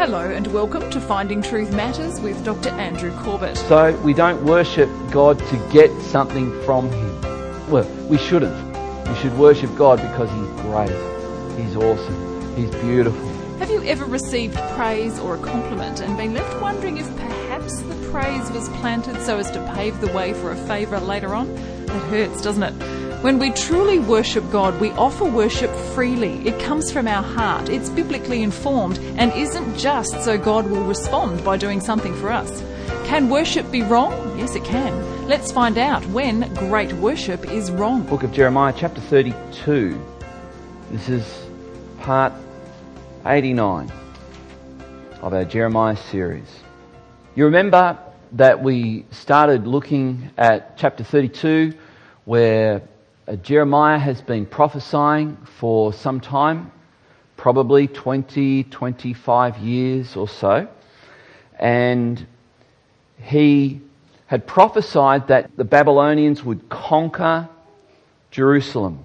Hello and welcome to Finding Truth Matters with Dr. Andrew Corbett. So we don't worship God to get something from Him. Well, we shouldn't. We should worship God because He's great. He's awesome. He's beautiful. Have you ever received praise or a compliment and been left wondering if perhaps the praise was planted so as to pave the way for a favour later on? That hurts, doesn't it? When we truly worship God, we offer worship freely. It comes from our heart. It's biblically informed and isn't just so God will respond by doing something for us. Can worship be wrong? Yes, it can. Let's find out when great worship is wrong. Book of Jeremiah, chapter 32. This is part 89 of our Jeremiah series. You remember that we started looking at chapter 32 where Uh, Jeremiah has been prophesying for some time, probably 20, 25 years or so. And he had prophesied that the Babylonians would conquer Jerusalem.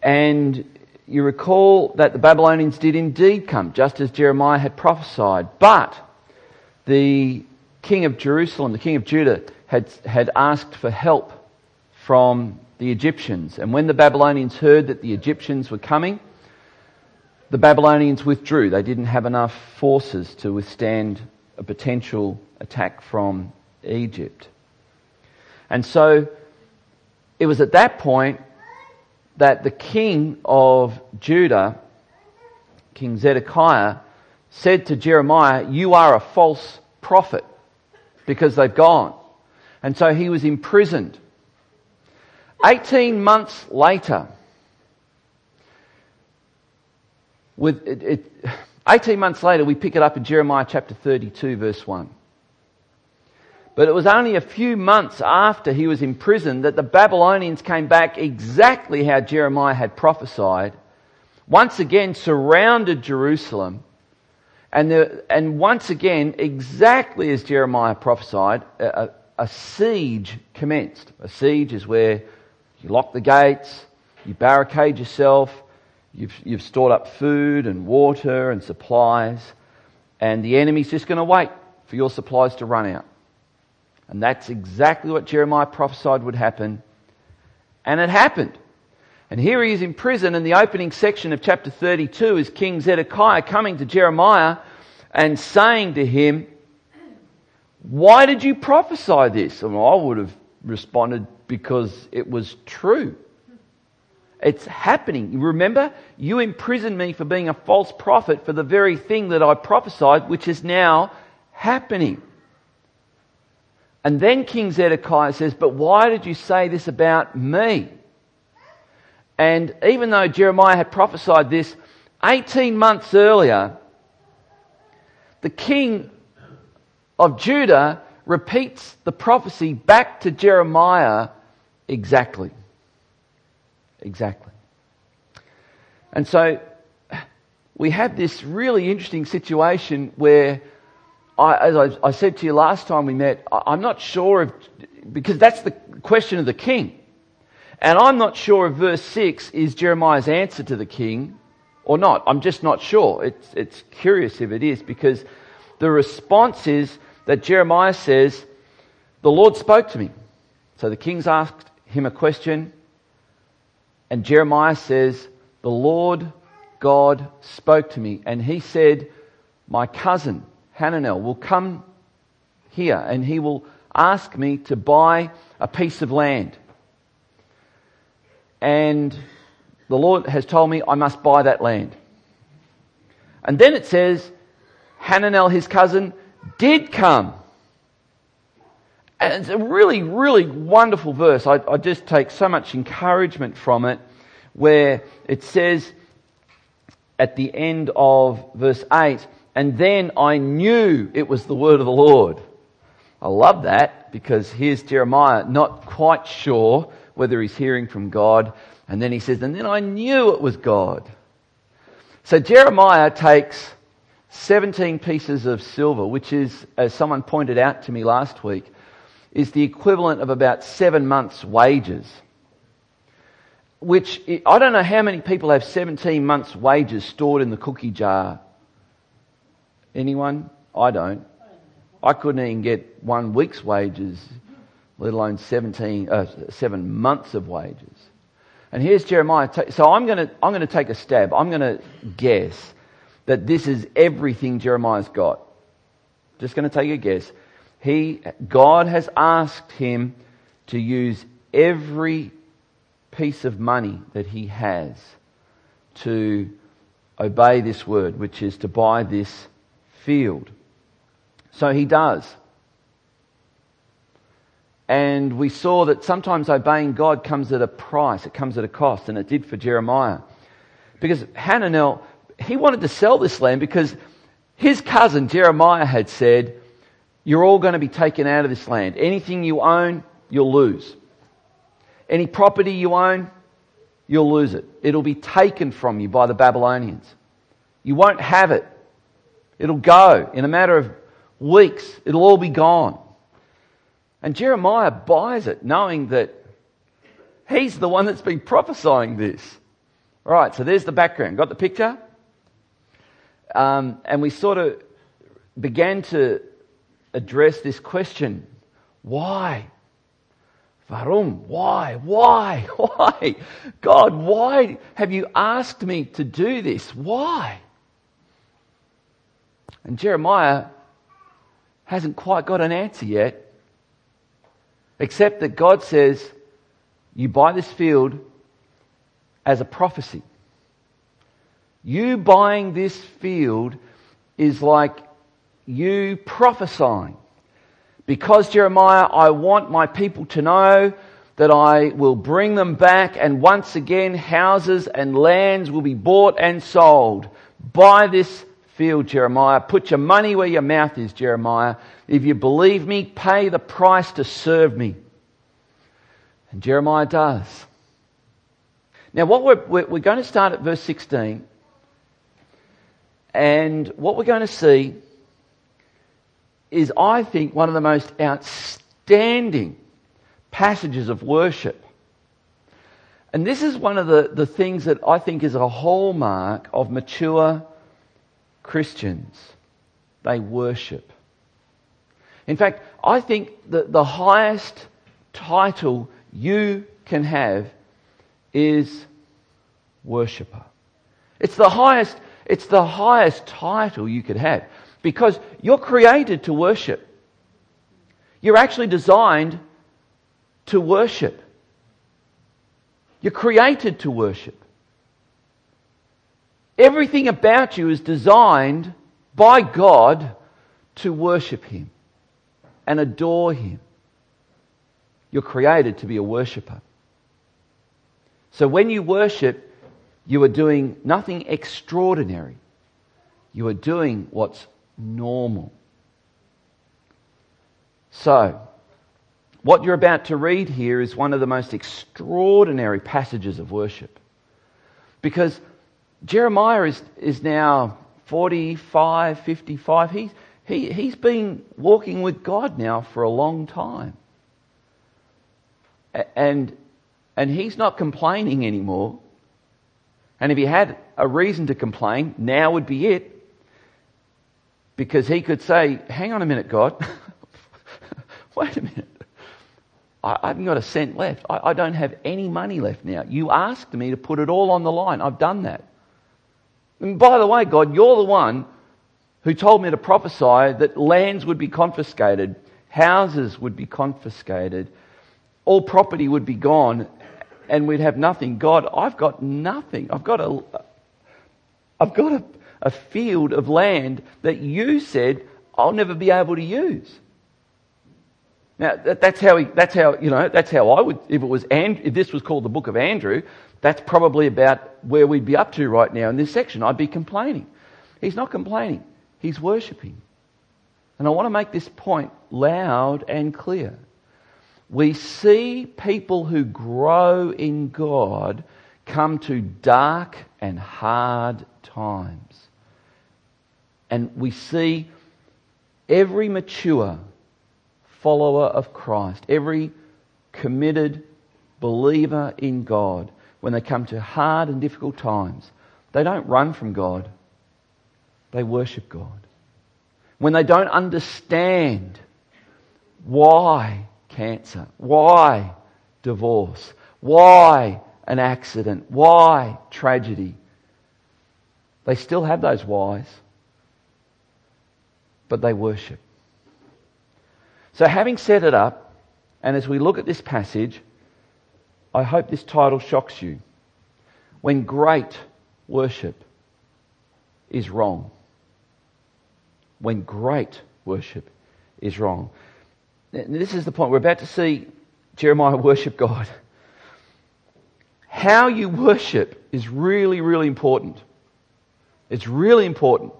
And you recall that the Babylonians did indeed come, just as Jeremiah had prophesied. But the king of Jerusalem, the king of Judah, had, had asked for help from the Egyptians. And when the Babylonians heard that the Egyptians were coming, the Babylonians withdrew. They didn't have enough forces to withstand a potential attack from Egypt. And so it was at that point that the king of Judah, King Zedekiah, said to Jeremiah, You are a false prophet because they've gone. And so he was imprisoned. 18 months later, with it, it, 18 months later, we pick it up in Jeremiah chapter 32, verse 1. But it was only a few months after he was imprisoned that the Babylonians came back exactly how Jeremiah had prophesied, once again surrounded Jerusalem, and, and once again, exactly as Jeremiah prophesied, a, a siege commenced. A siege is where you lock the gates, you barricade yourself, you've, you've stored up food and water and supplies, and the enemy's just going to wait for your supplies to run out. And that's exactly what Jeremiah prophesied would happen. And it happened. And here he is in prison, and the opening section of chapter 32 is King Zedekiah coming to Jeremiah and saying to him, Why did you prophesy this? And I would have responded, because it was true. It's happening. Remember? You imprisoned me for being a false prophet for the very thing that I prophesied, which is now happening. And then King Zedekiah says, But why did you say this about me? And even though Jeremiah had prophesied this 18 months earlier, the king of Judah repeats the prophecy back to Jeremiah exactly. Exactly. And so we have this really interesting situation where, I, as I, I, said to you last time we met, I, am not sure if, because that's the question of the king. And I'm not sure if verse 6 is Jeremiah's answer to the king or not. I'm just not sure. It's, it's curious if it is because the response is that Jeremiah says, The Lord spoke to me. So the king's asked him a question, and Jeremiah says, The Lord God spoke to me, and he said, My cousin Hananel will come here, and he will ask me to buy a piece of land. And the Lord has told me I must buy that land. And then it says, Hananel, his cousin, did come. And it's a really, really wonderful verse. I, I just take so much encouragement from it where it says at the end of verse 8, and then I knew it was the word of the Lord. I love that because here's Jeremiah not quite sure whether he's hearing from God. And then he says, and then I knew it was God. So Jeremiah takes 17 pieces of silver, which is, as someone pointed out to me last week, is the equivalent of about seven months' wages. Which, I don't know how many people have 17 months' wages stored in the cookie jar Anyone? I don't. I couldn't even get one week's wages, let alone 17, uh, seven months of wages. And here's Jeremiah. So I'm going to, I'm going to take a stab. I'm going to guess that this is everything Jeremiah's got. Just going to take a guess. He, God has asked him to use every piece of money that he has to obey this word, which is to buy this field. So he does. And we saw that sometimes obeying God comes at a price, it comes at a cost, and it did for Jeremiah. Because Hananel, he wanted to sell this land because his cousin Jeremiah had said, You're all going to be taken out of this land. Anything you own, you'll lose. Any property you own, you'll lose it. It'll be taken from you by the Babylonians. You won't have it. It'll go in a matter of weeks. It'll all be gone. And Jeremiah buys it knowing that he's the one that's been prophesying this. All right, so there's the background. Got the picture? Um, and we sort of began to address this question why? Varum, why? Why? Why? God, why have you asked me to do this? Why? And Jeremiah hasn't quite got an answer yet, except that God says, You buy this field as a prophecy. You buying this field is like you prophesying. Because Jeremiah, I want my people to know that I will bring them back and once again houses and lands will be bought and sold. Buy this field, Jeremiah. Put your money where your mouth is, Jeremiah. If you believe me, pay the price to serve me. And Jeremiah does. Now, what we're, we're going to start at verse 16. And what we're going to see is, I think, one of the most outstanding passages of worship. And this is one of the, the things that I think is a hallmark of mature Christians. They worship. In fact, I think that the highest title you can have is worshipper. It's the highest, it's the highest title you could have because you're created to worship. You're actually designed to worship. You're created to worship. Everything about you is designed by God to worship Him and adore Him. You're created to be a worshiper. So when you worship, you are doing nothing extraordinary. You are doing what's normal. So, what you're about to read here is one of the most extraordinary passages of worship. Because Jeremiah is, is now 45, 55. He, he, he's been walking with God now for a long time. And, and he's not complaining anymore. And if he had a reason to complain, now would be it. Because he could say, hang on a minute, God. Wait a minute. I, haven't got a cent left. I, I don't have any money left now. You asked me to put it all on the line. I've done that. And by the way, God, you're the one who told me to prophesy that lands would be confiscated, houses would be confiscated, all property would be gone, and we'd have nothing. God, I've got nothing. I've got a, I've got a, a field of land that you said I'll never be able to use. Now that, that's how he, that's how you know that's how I would if it was and if this was called the book of Andrew, that's probably about where we'd be up to right now in this section. I'd be complaining. He's not complaining. He's worshipping. And I want to make this point loud and clear. We see people who grow in God come to dark and hard times. And we see every mature follower of Christ, every committed believer in God, when they come to hard and difficult times, they don't run from God, they worship God. when they don't understand why cancer, why divorce, why an accident, why tragedy. They still have those whys, but they worship. So, having set it up, and as we look at this passage, I hope this title shocks you. When great worship is wrong. When great worship is wrong. This is the point. We're about to see Jeremiah worship God. How you worship is really, really important. It's really important.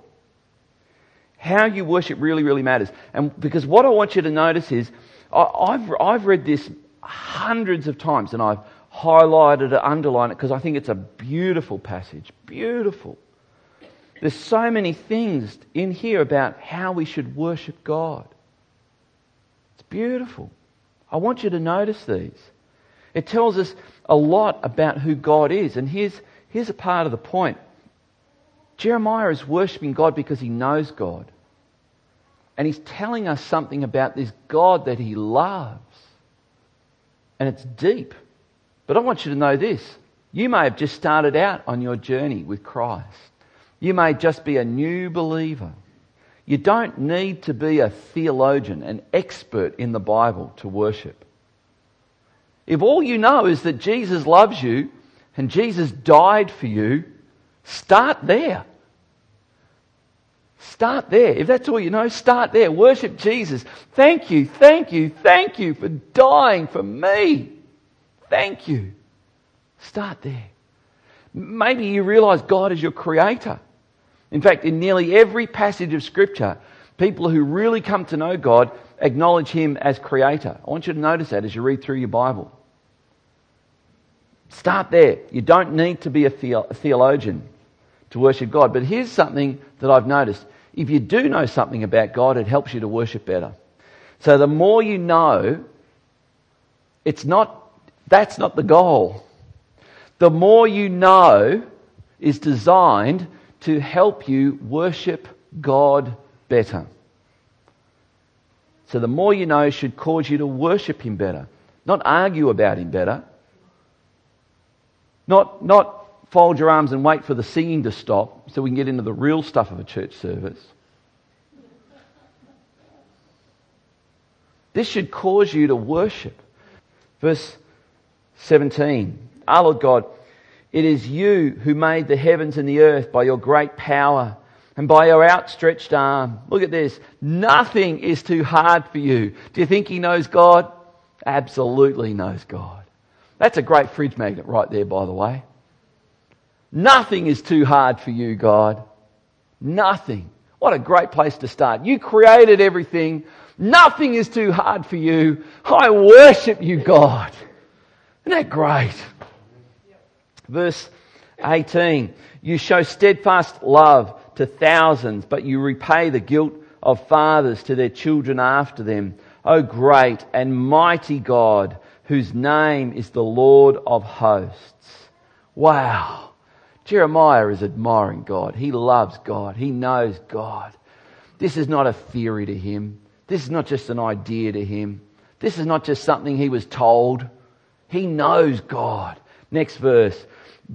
How you worship really, really matters. And because what I want you to notice is, I've, I've read this hundreds of times and I've highlighted it, underlined it, because I think it's a beautiful passage. Beautiful. There's so many things in here about how we should worship God. It's beautiful. I want you to notice these. It tells us a lot about who God is. And here's, here's a part of the point. Jeremiah is worshipping God because he knows God. And he's telling us something about this God that he loves. And it's deep. But I want you to know this. You may have just started out on your journey with Christ. You may just be a new believer. You don't need to be a theologian, an expert in the Bible to worship. If all you know is that Jesus loves you and Jesus died for you, start there. Start there. If that's all you know, start there. Worship Jesus. Thank you, thank you, thank you for dying for me. Thank you. Start there. Maybe you realize God is your creator. In fact, in nearly every passage of Scripture, people who really come to know God acknowledge Him as creator. I want you to notice that as you read through your Bible. Start there. You don't need to be a, theologian to worship God. But here's something that I've noticed. If you do know something about God, it helps you to worship better. So the more you know, it's not, that's not the goal. The more you know is designed to help you worship God better. So the more you know should cause you to worship Him better, not argue about Him better, not, not fold your arms and wait for the singing to stop so we can get into the real stuff of a church service. This should cause you to worship. Verse 17. Our Lord God, it is you who made the heavens and the earth by your great power and by your outstretched arm. Look at this. Nothing is too hard for you. Do you think he knows God? Absolutely knows God. That's a great fridge magnet right there, by the way. Nothing is too hard for you, God. Nothing. What a great place to start. You created everything. Nothing is too hard for you. I worship you, God. Isn't that great? Verse 18. You show steadfast love to thousands, but you repay the guilt of fathers to their children after them. O great and mighty God, whose name is the Lord of hosts. Wow. Jeremiah is admiring God. He loves God. He knows God. This is not a theory to him. This is not just an idea to him. This is not just something he was told. He knows God. Next verse.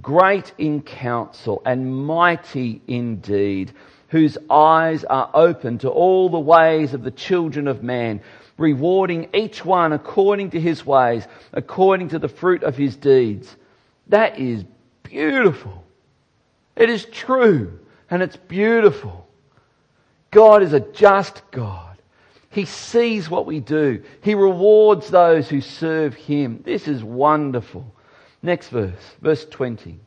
Great in counsel and mighty indeed, whose eyes are open to all the ways of the children of man rewarding each one according to his ways, according to the fruit of his deeds. That is beautiful. It is true and it's beautiful. God is a just God. He sees what we do. He rewards those who serve Him. This is wonderful. Next verse, verse 20.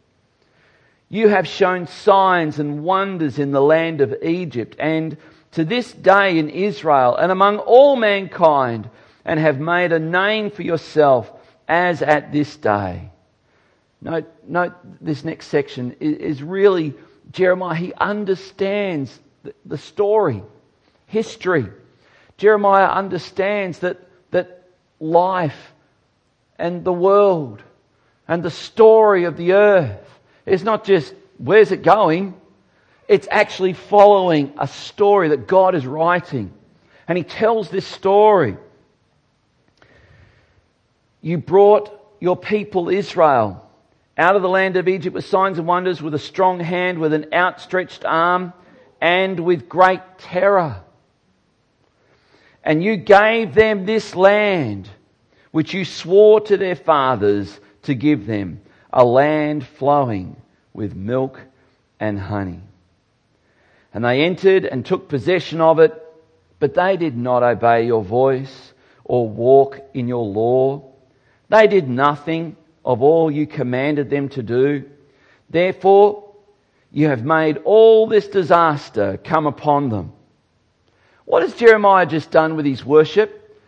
You have shown signs and wonders in the land of Egypt and to this day in Israel and among all mankind and have made a name for yourself as at this day. Note, note this next section is really Jeremiah. He understands the story, history. Jeremiah understands that, that life and the world and the story of the earth is not just where's it going? It's actually following a story that God is writing. And he tells this story. You brought your people Israel out of the land of Egypt with signs and wonders, with a strong hand, with an outstretched arm, and with great terror. And you gave them this land, which you swore to their fathers to give them, a land flowing with milk and honey. And they entered and took possession of it, but they did not obey your voice or walk in your law. They did nothing of all you commanded them to do. Therefore, you have made all this disaster come upon them. What has Jeremiah just done with his worship?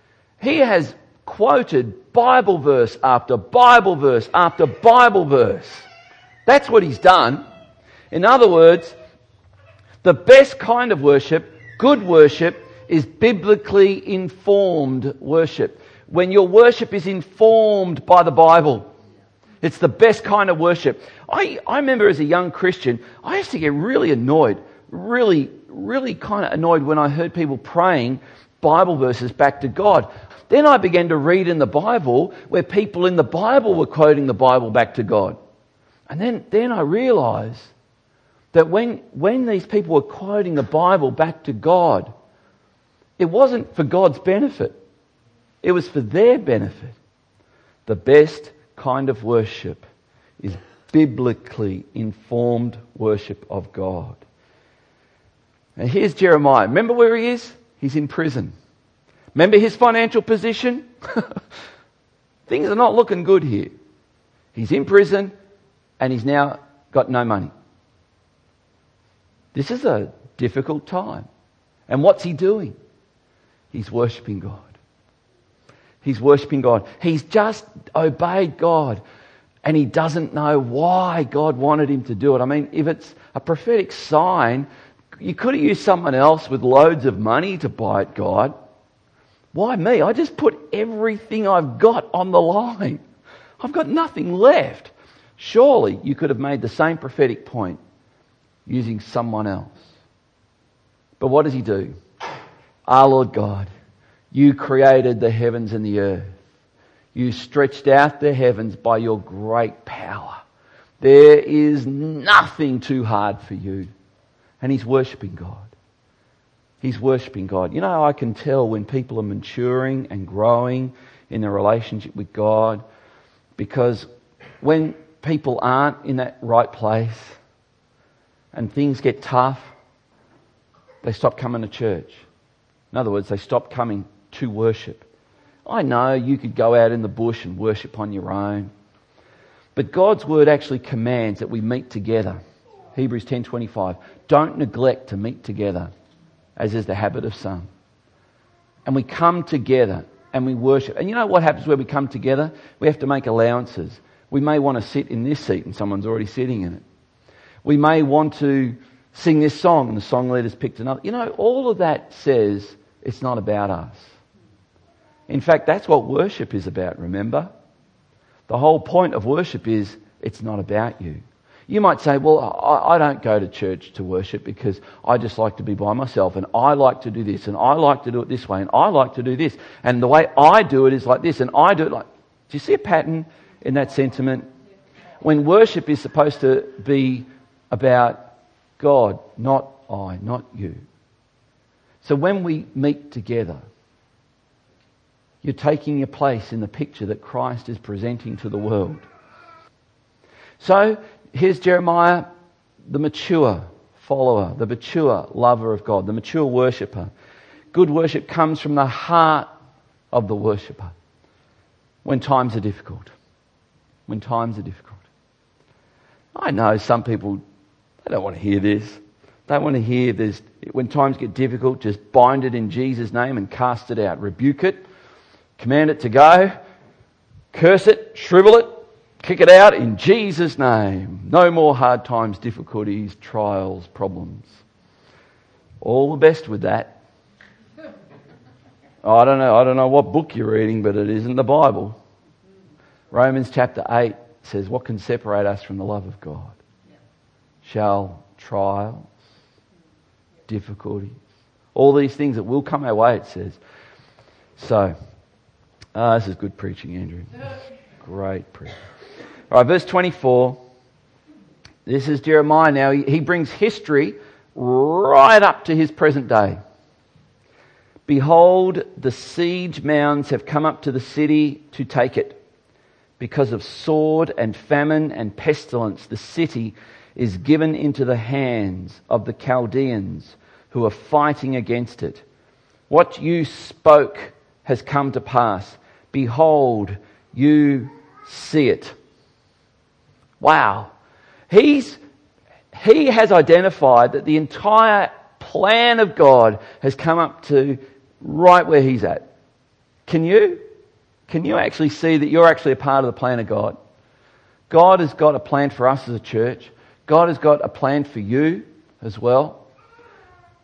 He has quoted Bible verse after Bible verse after Bible verse. That's what he's done. In other words, the best kind of worship, good worship, is biblically informed worship. When your worship is informed by the Bible. It's the best kind of worship. I, I remember as a young Christian, I used to get really annoyed, really, really kind of annoyed when I heard people praying Bible verses back to God. Then I began to read in the Bible where people in the Bible were quoting the Bible back to God. And then, then I realized that when, when these people were quoting the Bible back to God, it wasn't for God's benefit. It was for their benefit. The best kind of worship is biblically informed worship of God. And here's Jeremiah. Remember where he is? He's in prison. Remember his financial position? Things are not looking good here. He's in prison and he's now got no money. This is a difficult time. And what's he doing? He's worshipping God. He's worshipping God. He's just obeyed God and he doesn't know why God wanted him to do it. I mean, if it's a prophetic sign, you could have used someone else with loads of money to buy it, God. Why me? I just put everything I've got on the line. I've got nothing left. Surely you could have made the same prophetic point using someone else. But what does he do? Our Lord God, you created the heavens and the earth. You stretched out the heavens by your great power. There is nothing too hard for you. And he's worshipping God. He's worshipping God. You know, I can tell when people are maturing and growing in their relationship with God because when people aren't in that right place and things get tough, they stop coming to church. In other words, they stop coming to worship. I know you could go out in the bush and worship on your own. But God's word actually commands that we meet together. Hebrews 10:25. Don't neglect to meet together, as is the habit of some. And we come together and we worship. And you know what happens when we come together? We have to make allowances. We may want to sit in this seat and someone's already sitting in it. We may want to sing this song and the song leader's picked another. You know, all of that says it's not about us. In fact, that's what worship is about, remember? The whole point of worship is it's not about you. You might say, well, I, don't go to church to worship because I just like to be by myself and I like to do this and I like to do it this way and I like to do this. And the way I do it is like this and I do it like. Do you see a pattern in that sentiment? When worship is supposed to be about God, not I, not you. So when we meet together, you're taking your place in the picture that Christ is presenting to the world. So here's Jeremiah, the mature follower, the mature lover of God, the mature worshipper. Good worship comes from the heart of the worshipper when times are difficult. When times are difficult. I know some people, they don't want to hear this. They want to hear this. When times get difficult, just bind it in Jesus' name and cast it out. Rebuke it command it to go, curse it, shrivel it, kick it out in Jesus' name. No more hard times, difficulties, trials, problems. All the best with that. Oh, I don't know, I don't know what book you're reading, but it isn't the Bible. Romans chapter 8 says, What can separate us from the love of God? Shall trials, difficulties. All these things that will come our way, it says. So, uh, this is good preaching, Andrew. Great preaching. All right, verse 24. This is Jeremiah now. He brings history right up to his present day. Behold, the siege mounds have come up to the city to take it. Because of sword and famine and pestilence, the city is given into the hands of the Chaldeans who are fighting against it. What you spoke has come to pass. Behold, you see it. Wow. He's, he has identified that the entire plan of God has come up to right where he's at. Can you? Can you actually see that you're actually a part of the plan of God? God has got a plan for us as a church. God has got a plan for you as well.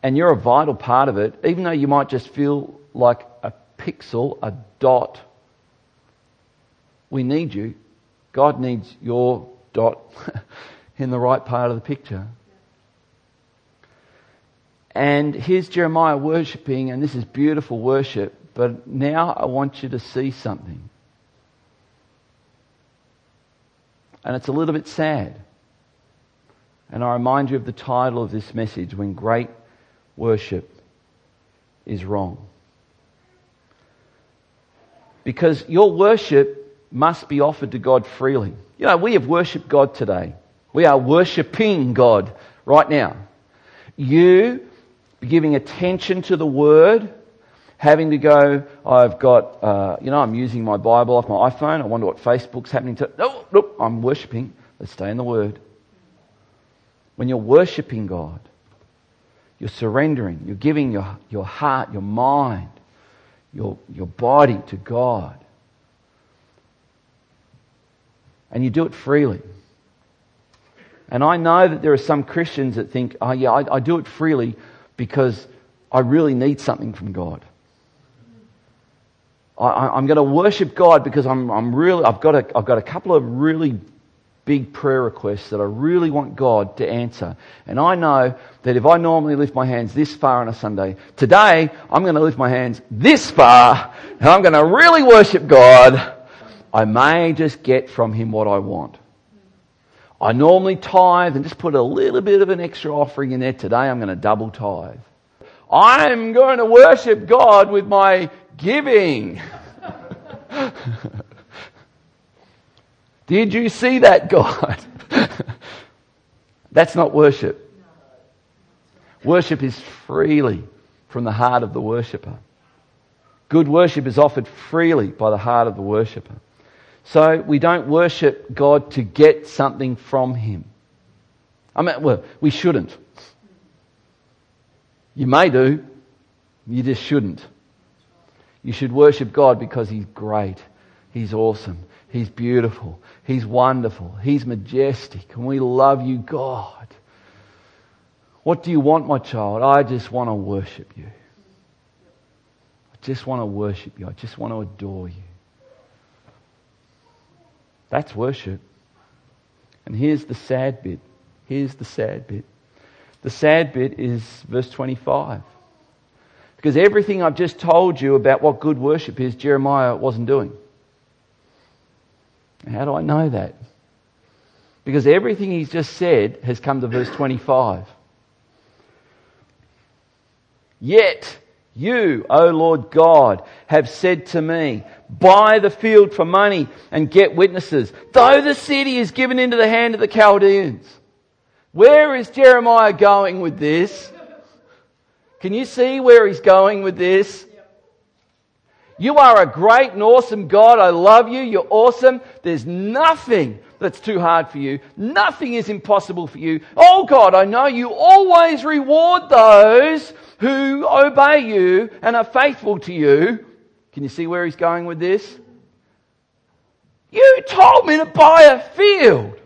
And you're a vital part of it, even though you might just feel like a pixel, a dot. We need you. God needs your dot in the right part of the picture. And here's Jeremiah worshipping, and this is beautiful worship, but now I want you to see something. And it's a little bit sad. And I remind you of the title of this message when great worship is wrong. Because your worship must be offered to God freely. You know, we have worshipped God today. We are worshipping God right now. You giving attention to the Word, having to go, I've got, uh, you know, I'm using my Bible off my iPhone. I wonder what Facebook's happening to. No, no, I'm worshipping. Let's stay in the Word. When you're worshipping God, you're surrendering, you're giving your, your heart, your mind, your, your body to God. And you do it freely. And I know that there are some Christians that think, oh yeah, I, I do it freely because I really need something from God. I, am going to worship God because I'm, I'm really, I've got, a, I've got a couple of really big prayer requests that I really want God to answer. And I know that if I normally lift my hands this far on a Sunday, today I'm going to lift my hands this far and I'm going to really worship God. I may just get from Him what I want. I normally tithe and just put a little bit of an extra offering in there. Today I'm going to double tithe. I'm going to worship God with my giving. Did you see that, God? That's not worship. Worship is freely from the heart of the worshipper. Good worship is offered freely by the heart of the worshipper. So we don't worship God to get something from Him. I mean, well, we shouldn't. You may do, you just shouldn't. You should worship God because He's great, He's awesome, He's beautiful, He's wonderful, He's majestic, and we love you, God. What do you want, my child? I just want to worship you. I just want to worship you. I just want to adore you. That's worship. And here's the sad bit. Here's the sad bit. The sad bit is verse 25. Because everything I've just told you about what good worship is, Jeremiah wasn't doing. How do I know that? Because everything he's just said has come to verse 25. Yet you, O Lord God, have said to me, buy the field for money and get witnesses, though the city is given into the hand of the Chaldeans. Where is Jeremiah going with this? Can you see where he's going with this? You are a great and awesome God. I love you. You're awesome. There's nothing that's too hard for you. Nothing is impossible for you. Oh God, I know you always reward those who obey you and are faithful to you. Can you see where he's going with this? You told me to buy a field.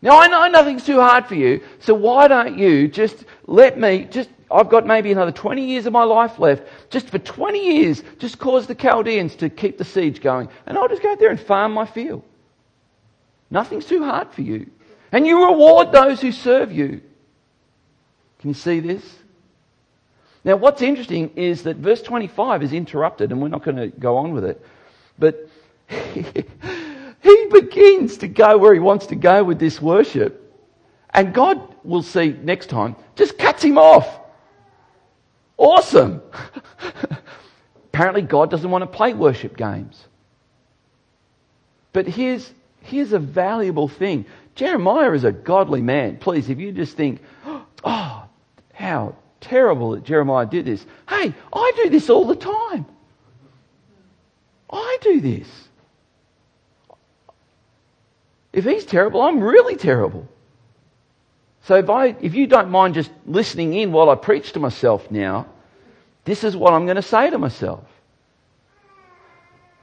Now I know nothing's too hard for you, so why don't you just let me, just, I've got maybe another 20 years of my life left, just for 20 years, just cause the Chaldeans to keep the siege going, and I'll just go out there and farm my field. Nothing's too hard for you. And you reward those who serve you. Can you see this? Now, what's interesting is that verse 25 is interrupted, and we're not going to go on with it, but he begins to go where he wants to go with this worship, and God, we'll see next time, just cuts him off. Awesome! Apparently, God doesn't want to play worship games. But here's, here's a valuable thing. Jeremiah is a godly man. Please, if you just think, oh, how terrible that Jeremiah did this. Hey, I do this all the time. I do this. If he's terrible, I'm really terrible. So if I, if you don't mind just listening in while I preach to myself now, this is what I'm going to say to myself.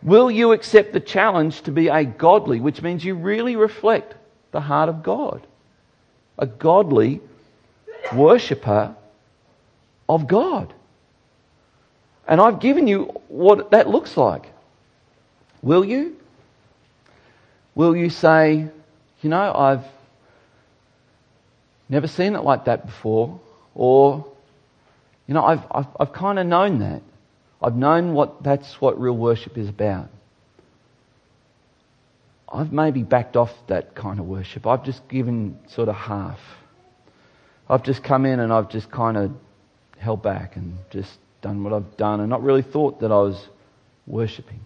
Will you accept the challenge to be a godly, which means you really reflect the heart of God? A godly worshipper of God. And I've given you what that looks like. Will you? Will you say, you know, I've never seen it like that before? Or, you know, I've, I've, I've kind of known that. I've known what that's what real worship is about. I've maybe backed off that kind of worship. I've just given sort of half. I've just come in and I've just kind of held back and just done what I've done and not really thought that I was worshipping.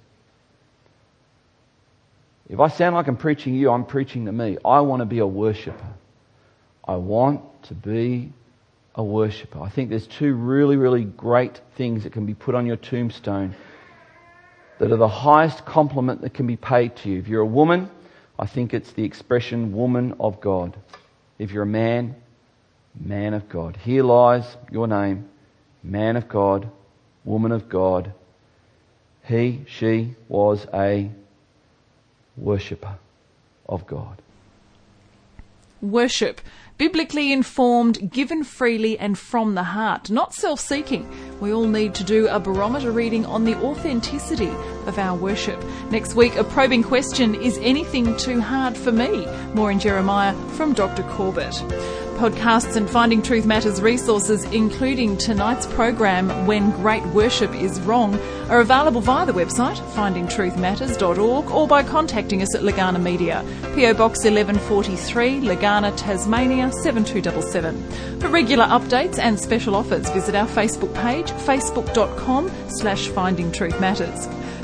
If I sound like I'm preaching you, I'm preaching to me. I want to be a worshipper. I want to be a worshipper. I think there's two really, really great things that can be put on your tombstone that are the highest compliment that can be paid to you. If you're a woman, I think it's the expression woman of God. If you're a man, man of God. Here lies your name, man of God, woman of God. He, she was a worshipper of God. Worship biblically informed, given freely and from the heart, not self seeking. We all need to do a barometer reading on the authenticity of our worship. Next week, a probing question Is anything too hard for me? More in Jeremiah from Dr. Corbett. Podcasts and Finding Truth Matters resources, including tonight's program, When Great Worship is Wrong, are available via the website, findingtruthmatters.org, or by contacting us at Legana Media, PO Box 1143, Legana, Tasmania 7277. For regular updates and special offers, visit our Facebook page, facebook.com slash Finding Truth Matters.